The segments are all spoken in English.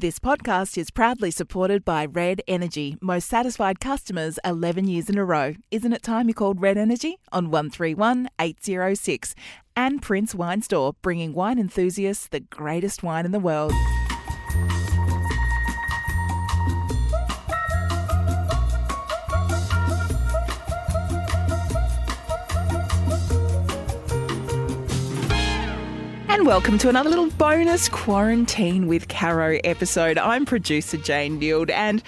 This podcast is proudly supported by Red Energy, most satisfied customers 11 years in a row. Isn't it time you called Red Energy on 131 806? And Prince Wine Store, bringing wine enthusiasts the greatest wine in the world. And welcome to another little bonus quarantine with Caro episode. I'm producer Jane Neild, and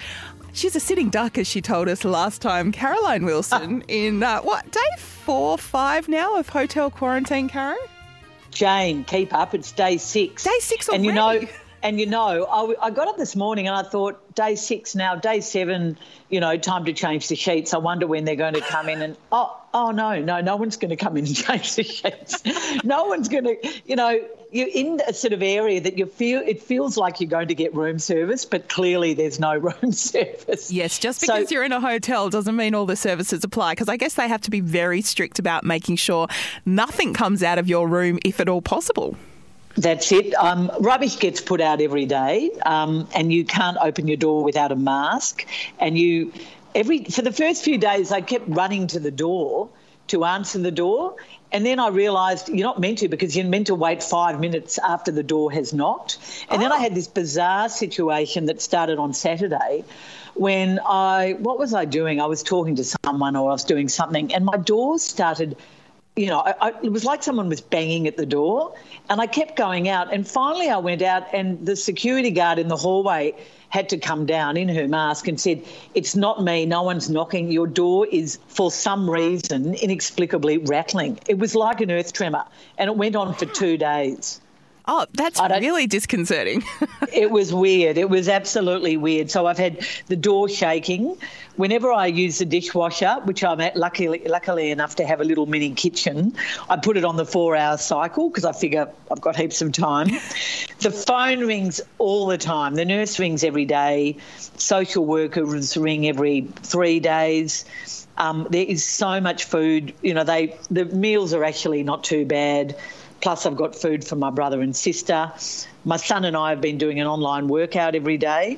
she's a sitting duck, as she told us last time. Caroline Wilson in uh, what day four, five now of hotel quarantine, Caro? Jane, keep up. It's day six. Day six already. And you know, and you know, I, I got up this morning and I thought, day six now, day seven. You know, time to change the sheets. I wonder when they're going to come in and oh, oh no, no, no one's going to come in and change the sheets. no one's going to, you know, you're in a sort of area that you feel it feels like you're going to get room service, but clearly there's no room service. Yes, just because so, you're in a hotel doesn't mean all the services apply. Because I guess they have to be very strict about making sure nothing comes out of your room, if at all possible. That's it. Um, rubbish gets put out every day, um, and you can't open your door without a mask. And you, every for the first few days, I kept running to the door to answer the door, and then I realised you're not meant to because you're meant to wait five minutes after the door has knocked. And oh. then I oh. had this bizarre situation that started on Saturday when I, what was I doing? I was talking to someone or I was doing something, and my door started you know, I, I, it was like someone was banging at the door, and I kept going out. And finally, I went out, and the security guard in the hallway had to come down in her mask and said, It's not me, no one's knocking. Your door is, for some reason, inexplicably rattling. It was like an earth tremor, and it went on for two days. Oh, that's really disconcerting. it was weird. It was absolutely weird. So I've had the door shaking. Whenever I use the dishwasher, which I'm at luckily, luckily enough to have a little mini kitchen, I put it on the four hour cycle because I figure I've got heaps of time. the phone rings all the time. The nurse rings every day. Social workers ring every three days. Um, there is so much food. You know, they the meals are actually not too bad. Plus, I've got food for my brother and sister. My son and I have been doing an online workout every day.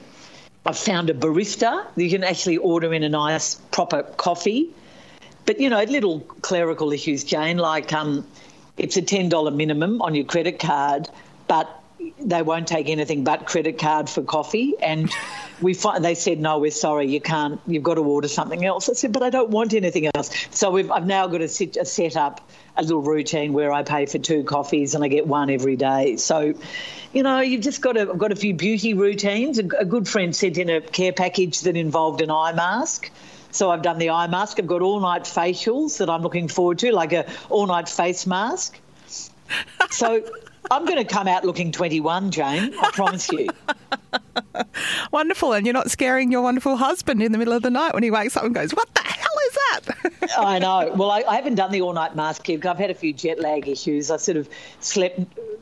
I've found a barista. You can actually order in a nice, proper coffee. But, you know, little clerical issues, Jane, like um, it's a $10 minimum on your credit card, but they won't take anything but credit card for coffee. And we find, they said, no, we're sorry, you can't, you've got to order something else. I said, but I don't want anything else. So I've now got to sit, a set up a little routine where I pay for two coffees and I get one every day. So, you know, you've just got to, I've got a few beauty routines. A, a good friend sent in a care package that involved an eye mask. So I've done the eye mask. I've got all night facials that I'm looking forward to, like a all night face mask. So I'm going to come out looking 21, Jane. I promise you. Wonderful. And you're not scaring your wonderful husband in the middle of the night when he wakes up and goes, What the I know. Well, I, I, haven't done the all night mask yet because I've had a few jet lag issues. I sort of slept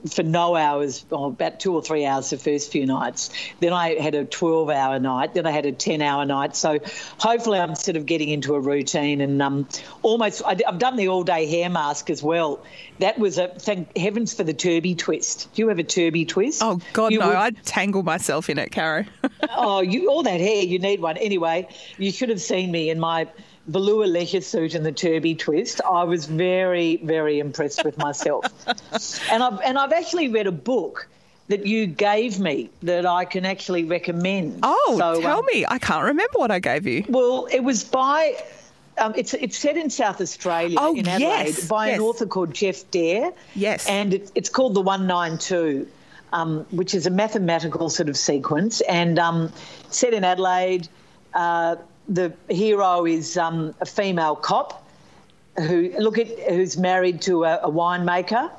for no hours, oh, about two or three hours the first few nights. Then I had a 12 hour night. Then I had a 10 hour night. So hopefully I'm sort of getting into a routine and um, almost, I, have done the all day hair mask as well. That was a, thank heavens for the Turbie twist. Do you have a Turbie twist? Oh, God, you no. Would, I'd tangle myself in it, Caro. oh, you, all that hair, you need one. Anyway, you should have seen me in my velour leisure suit and the turbie twist, I was very, very impressed with myself. and I've and I've actually read a book that you gave me that I can actually recommend. Oh, so, tell um, me! I can't remember what I gave you. Well, it was by. Um, it's it's set in South Australia oh, in Adelaide yes, by yes. an author called Jeff Dare. Yes, and it, it's called the One Nine Two. Um, which is a mathematical sort of sequence, and um, set in Adelaide. Uh, the hero is um, a female cop who look at who's married to a, a winemaker,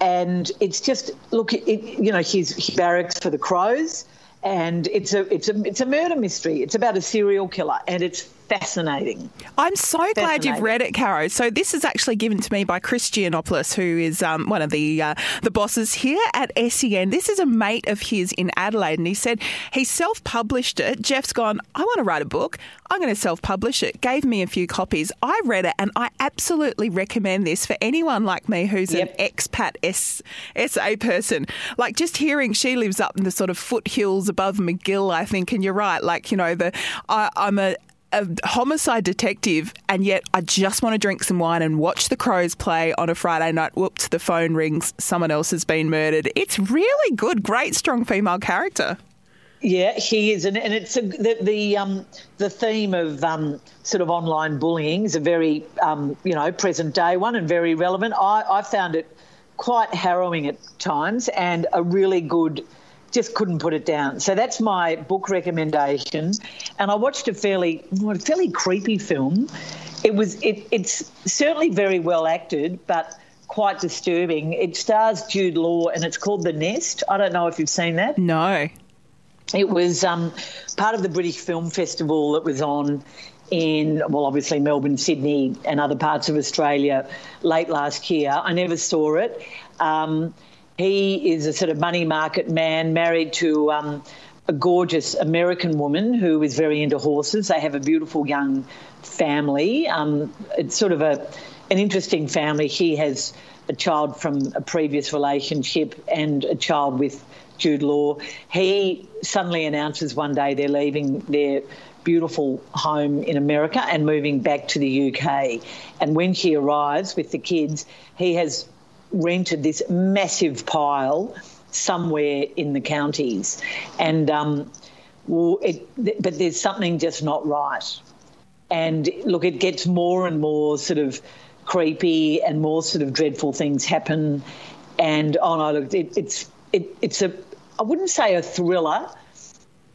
and it's just look, it, you know, she barracks for the crows, and it's a it's a it's a murder mystery. It's about a serial killer, and it's fascinating. I'm so glad you've read it, Caro. So this is actually given to me by Chris Giannopoulos, who is um, one of the uh, the bosses here at SEN. This is a mate of his in Adelaide, and he said he self-published it. Jeff's gone. I want to write a book. I'm going to self-publish it. Gave me a few copies. I read it, and I absolutely recommend this for anyone like me who's yep. an expat S- SA person. Like just hearing she lives up in the sort of foothills above Magill, I think, and you're right. Like you know, the I, I'm a a homicide detective, and yet I just want to drink some wine and watch the Crows play on a Friday night. Whoops, the phone rings. Someone else has been murdered. It's really good. Great, strong female character. Yeah, he is, and, and it's a, the the um, the theme of um, sort of online bullying is a very um, you know present day one and very relevant. I, I found it quite harrowing at times and a really good just couldn't put it down. So that's my book recommendation. And I watched a fairly, a fairly creepy film. It was, it, it's certainly very well acted, but quite disturbing. It stars Jude Law, and it's called The Nest. I don't know if you've seen that. No. It was um, part of the British Film Festival that was on in, well, obviously Melbourne, Sydney, and other parts of Australia late last year. I never saw it. Um, he is a sort of money market man married to um, a gorgeous American woman who is very into horses. They have a beautiful young family. Um, it's sort of a an interesting family. He has a child from a previous relationship and a child with Jude Law. He suddenly announces one day they're leaving their beautiful home in America and moving back to the UK. And when she arrives with the kids, he has rented this massive pile somewhere in the counties, and um, it, but there's something just not right. And look, it gets more and more sort of creepy, and more sort of dreadful things happen. And oh no, look, it, it's it, it's a I wouldn't say a thriller,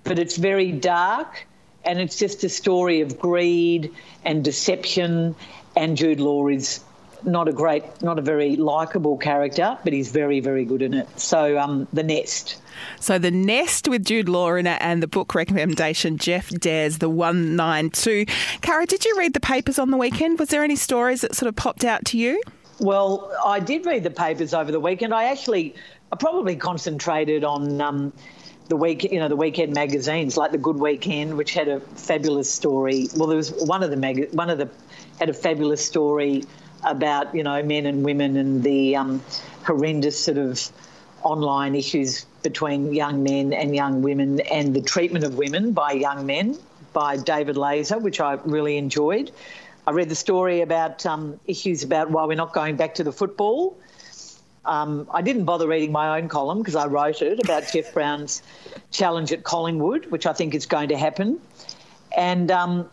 but it's very dark, and it's just a story of greed and deception. And Jude Law is not a great, not a very likable character, but he's very, very good in it. So, um, The Nest. So, The Nest with Jude Law in it and the book recommendation, Jeff Dares, The 192. Cara, did you read the papers on the weekend? Was there any stories that sort of popped out to you? Well, I did read the papers over the weekend. I actually, I probably concentrated on. Um, the week, you know, the weekend magazines like the Good Weekend, which had a fabulous story. Well, there was one of the mag- one of the had a fabulous story about you know men and women and the um, horrendous sort of online issues between young men and young women and the treatment of women by young men by David Leser, which I really enjoyed. I read the story about um, issues about why we're not going back to the football. Um, I didn't bother reading my own column because I wrote it about Jeff Browne's challenge at Collingwood, which I think is going to happen. And um,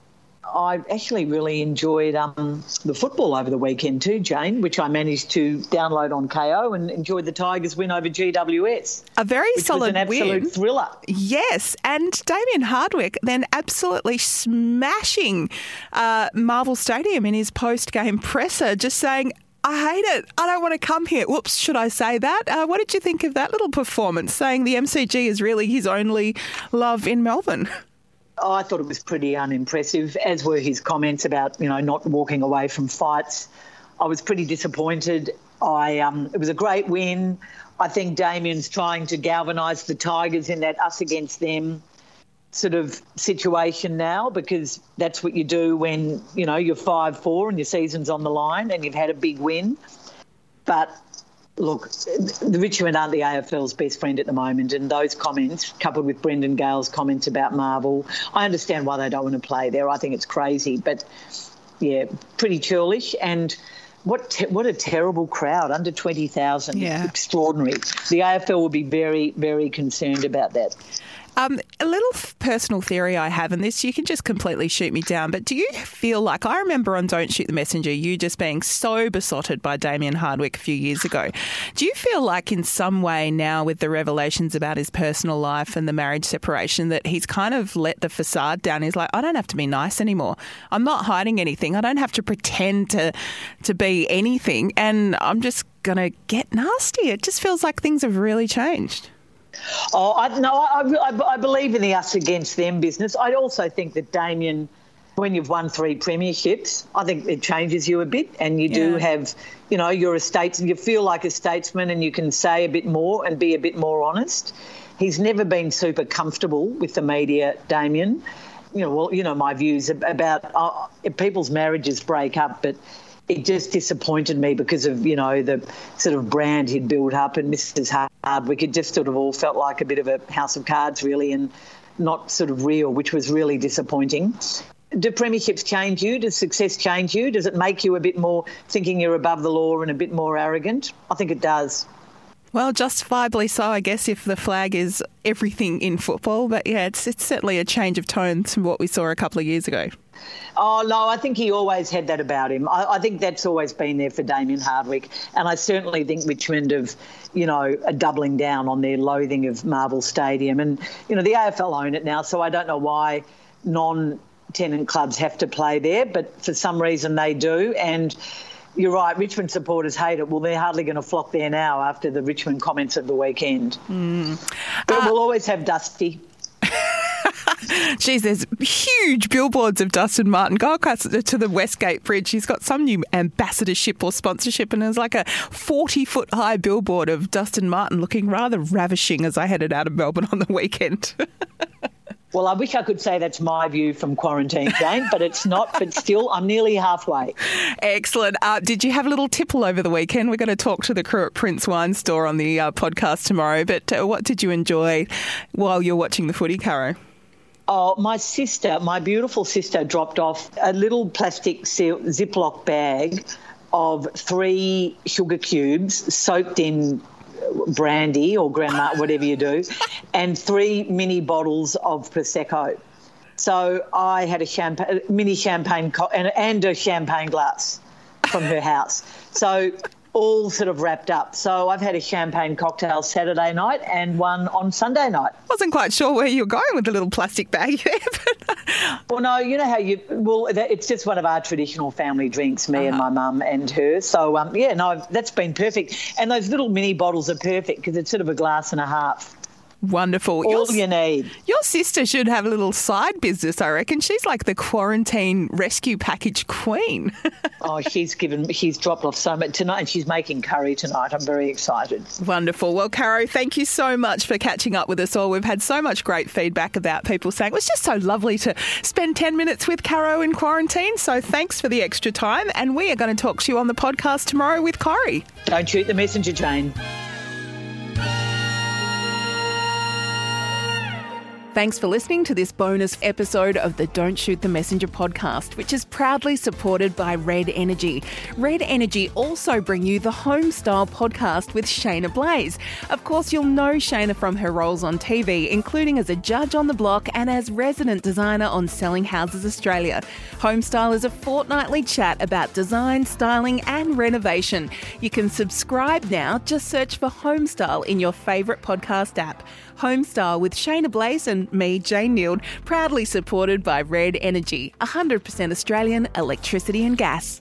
I actually really enjoyed um, the football over the weekend too, Jane, which I managed to download on Kayo and enjoyed the Tigers win over GWS. A very solid an absolute win. thriller. Yes, and Damien Hardwick then absolutely smashing uh, Marvel Stadium in his post-game presser, just saying, I hate it. I don't want to come here. Whoops, should I say that? Uh, what did you think of that little performance, saying the MCG is really his only love in Melbourne? I thought it was pretty unimpressive, as were his comments about you know not walking away from fights. I was pretty disappointed. I um, it was a great win. I think Damien's trying to galvanise the Tigers in that us against them sort of situation now because that's what you do when you know you're five four and your season's on the line and you've had a big win. But look, the Richmond aren't the AFL's best friend at the moment, and those comments, coupled with Brendan Gale's comments about Marvel, I understand why they don't want to play there. I think it's crazy, but yeah, pretty churlish and. What te- what a terrible crowd! Under twenty thousand, yeah. extraordinary. The AFL would be very very concerned about that. Um, a little personal theory I have, and this you can just completely shoot me down, but do you feel like I remember on Don't Shoot the Messenger, you just being so besotted by Damien Hardwick a few years ago? Do you feel like, in some way, now with the revelations about his personal life and the marriage separation, that he's kind of let the facade down? He's like, I don't have to be nice anymore. I'm not hiding anything. I don't have to pretend to to be anything, and I'm just to get nasty. It just feels like things have really changed. Oh, I, no, I, I, I, believe in the us against them business. I also think that Damien when you've won three premierships, I think it changes you a bit, and you do have, you know, you're a states, you feel like a statesman, and you can say a bit more and be a bit more honest. He's never been super comfortable with the media, Damien. You know, well, you know my views about uh, people's marriages break up, but it just disappointed me because of you know the sort of brand he'd built up and Mrs. Hardwick. It just sort of all felt like a bit of a house of cards, really, and not sort of real, which was really disappointing. Do premierships change you? Does success change you? Does it make you a bit more thinking you're above the law and a bit more arrogant? I think it does. Well, justifiably so, I guess, if the flag is everything in football. But yeah, it's, it's certainly a change of tone to what we saw a couple of years ago. Oh no, I think he always had that about him. I, I think that's always been there for Damien Hardwick, and I certainly think Richmond have, you know, are doubling down on their loathing of Marvel Stadium, and you know the AFL own it now, so I don't know why non-tenant clubs have to play there, but for some reason they do, and. You're right. Richmond supporters hate it. Well, they're hardly going to flock there now after the Richmond comments of the weekend. Mm. But uh, we'll always have Dusty. Geez, there's huge billboards of Dustin Martin. Go across to the Westgate Bridge. He's got some new ambassadorship or sponsorship, and there's like a 40 foot high billboard of Dustin Martin looking rather ravishing as I headed out of Melbourne on the weekend. Well, I wish I could say that's my view from quarantine, Jane, but it's not. But still, I'm nearly halfway. Excellent. Uh, did you have a little tipple over the weekend? We're going to talk to the crew at Prince Wine Store on the uh, podcast tomorrow. But uh, what did you enjoy while you're watching the footy, Caro? Oh, my sister, my beautiful sister, dropped off a little plastic Ziploc bag of three sugar cubes soaked in brandy or grandma, whatever you do, and three mini bottles of prosecco. So I had a champagne, mini champagne co- and, and a champagne glass from her house. So all sort of wrapped up. So I've had a champagne cocktail Saturday night and one on Sunday night. Wasn't quite sure where you were going with the little plastic bag there. But Well, no, you know how you. Well, it's just one of our traditional family drinks, me and my mum and her. So, um, yeah, no, that's been perfect. And those little mini bottles are perfect because it's sort of a glass and a half. Wonderful. All Your- you need. Your sister should have a little side business, I reckon. She's like the quarantine rescue package queen. Oh, she's given. She's dropped off so much tonight, and she's making curry tonight. I'm very excited. Wonderful. Well, Caro, thank you so much for catching up with us all. We've had so much great feedback about people saying it was just so lovely to spend 10 minutes with Caro in quarantine. So thanks for the extra time. And we are going to talk to you on the podcast tomorrow with Corey. Don't shoot the messenger, Jane. Thanks for listening to this bonus episode of the Don't Shoot the Messenger podcast, which is proudly supported by Red Energy. Red Energy also bring you the Homestyle podcast with Shaynna Blaze. Of course, you'll know Shaynna from her roles on TV, including as a judge on the block and as resident designer on Selling Houses Australia. Homestyle is a fortnightly chat about design, styling, and renovation. You can subscribe now. Just search for Homestyle in your favourite podcast app. Homestyle with Shaynna Blaze and me, Jane Neild, proudly supported by Red Energy, 100% Australian electricity and gas.